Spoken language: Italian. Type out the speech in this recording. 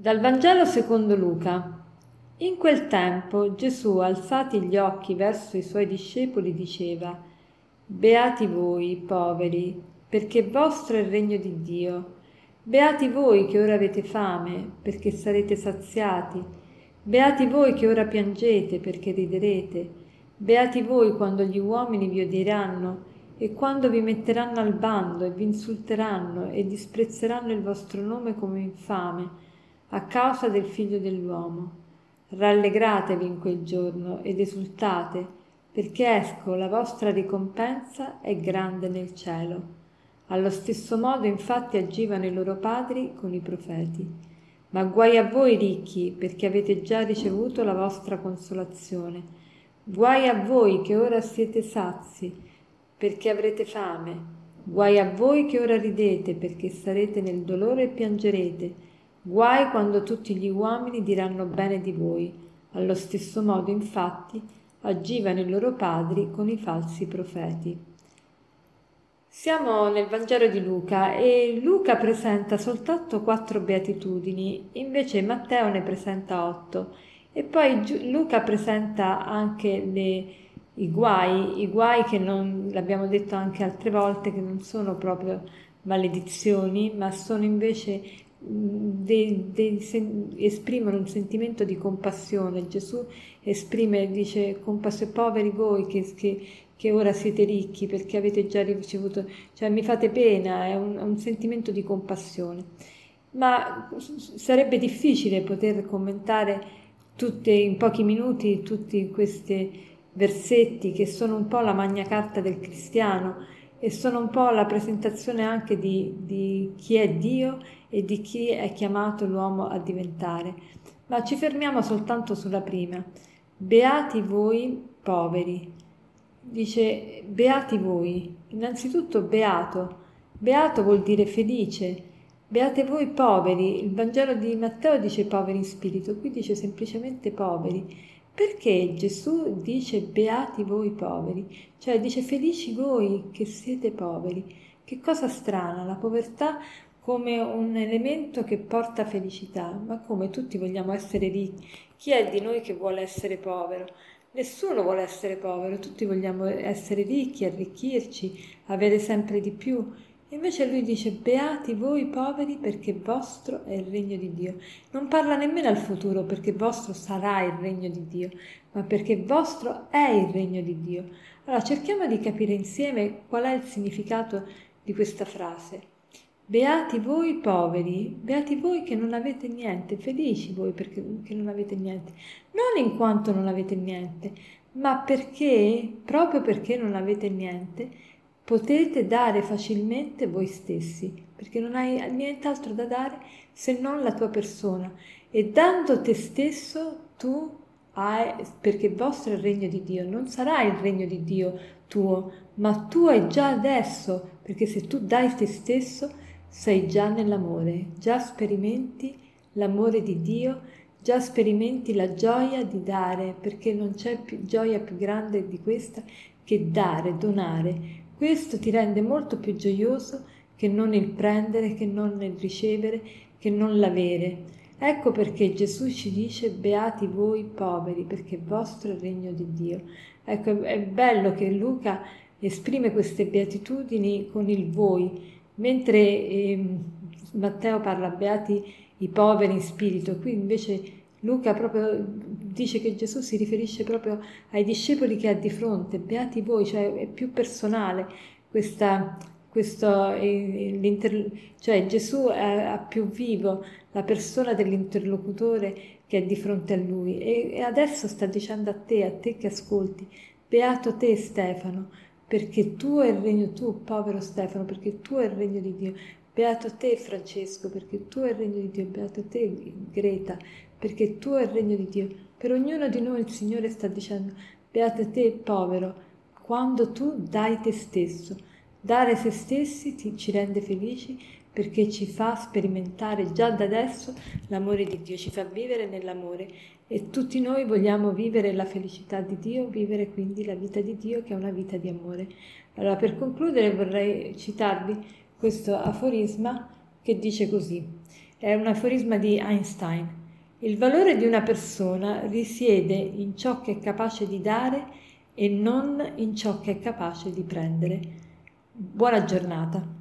Dal Vangelo secondo Luca. In quel tempo Gesù, alzati gli occhi verso i suoi discepoli, diceva, Beati voi, poveri, perché vostro è il regno di Dio. Beati voi che ora avete fame, perché sarete saziati. Beati voi che ora piangete, perché riderete. Beati voi quando gli uomini vi odieranno e quando vi metteranno al bando e vi insulteranno e disprezzeranno il vostro nome come infame a causa del figlio dell'uomo. Rallegratevi in quel giorno ed esultate, perché ecco la vostra ricompensa è grande nel cielo. Allo stesso modo infatti agivano i loro padri con i profeti. Ma guai a voi ricchi, perché avete già ricevuto la vostra consolazione. Guai a voi che ora siete sazi, perché avrete fame. Guai a voi che ora ridete, perché sarete nel dolore e piangerete Guai quando tutti gli uomini diranno bene di voi. Allo stesso modo, infatti, agivano i loro padri con i falsi profeti. Siamo nel Vangelo di Luca e Luca presenta soltanto quattro beatitudini, invece Matteo ne presenta otto. E poi Luca presenta anche le, i guai, i guai che non, l'abbiamo detto anche altre volte, che non sono proprio maledizioni, ma sono invece de, de, sen, esprimono un sentimento di compassione. Gesù esprime, dice, compassione poveri voi che, che, che, ora siete ricchi perché avete già ricevuto, cioè mi fate pena, è un, un sentimento di compassione. Ma sarebbe difficile poter commentare tutte, in pochi minuti tutti questi versetti che sono un po' la magna carta del cristiano e sono un po' la presentazione anche di, di chi è Dio e di chi è chiamato l'uomo a diventare. Ma ci fermiamo soltanto sulla prima. Beati voi poveri. Dice beati voi. Innanzitutto beato. Beato vuol dire felice. Beate voi poveri. Il Vangelo di Matteo dice poveri in spirito, qui dice semplicemente poveri. Perché Gesù dice beati voi poveri? Cioè dice felici voi che siete poveri. Che cosa strana, la povertà come un elemento che porta felicità, ma come tutti vogliamo essere ricchi. Chi è di noi che vuole essere povero? Nessuno vuole essere povero, tutti vogliamo essere ricchi, arricchirci, avere sempre di più. Invece lui dice, beati voi poveri perché vostro è il regno di Dio. Non parla nemmeno al futuro perché vostro sarà il regno di Dio, ma perché vostro è il regno di Dio. Allora cerchiamo di capire insieme qual è il significato di questa frase. Beati voi poveri, beati voi che non avete niente, felici voi perché non avete niente, non in quanto non avete niente, ma perché, proprio perché non avete niente, potete dare facilmente voi stessi, perché non hai nient'altro da dare se non la tua persona. E dando te stesso tu hai, perché vostro è il regno di Dio, non sarà il regno di Dio tuo, ma tu hai già adesso, perché se tu dai te stesso, sei già nell'amore, già sperimenti l'amore di Dio, già sperimenti la gioia di dare, perché non c'è più gioia più grande di questa che dare, donare. Questo ti rende molto più gioioso che non il prendere, che non il ricevere, che non l'avere. Ecco perché Gesù ci dice beati voi poveri, perché vostro è il regno di Dio. Ecco, è bello che Luca esprime queste beatitudini con il voi, mentre eh, Matteo parla beati i poveri in spirito, qui invece Luca proprio dice che Gesù si riferisce proprio ai discepoli che ha di fronte, beati voi, cioè è più personale questa, questo, eh, cioè Gesù ha più vivo la persona dell'interlocutore che è di fronte a lui e, adesso sta dicendo a te, a te che ascolti, beato te Stefano, perché tu è il regno, tu povero Stefano, perché tu è il regno di Dio. Beato te Francesco, perché tu è il regno di Dio. Beato te Greta, perché tu è il regno di Dio. Per ognuno di noi il Signore sta dicendo, beato te povero, quando tu dai te stesso. Dare se stessi ti, ci rende felici perché ci fa sperimentare già da adesso l'amore di Dio, ci fa vivere nell'amore e tutti noi vogliamo vivere la felicità di Dio, vivere quindi la vita di Dio che è una vita di amore. Allora per concludere vorrei citarvi questo aforisma che dice così. è un aforisma di Einstein. Il valore di una persona risiede in ciò che è capace di dare e non in ciò che è capace di prendere. Buona giornata.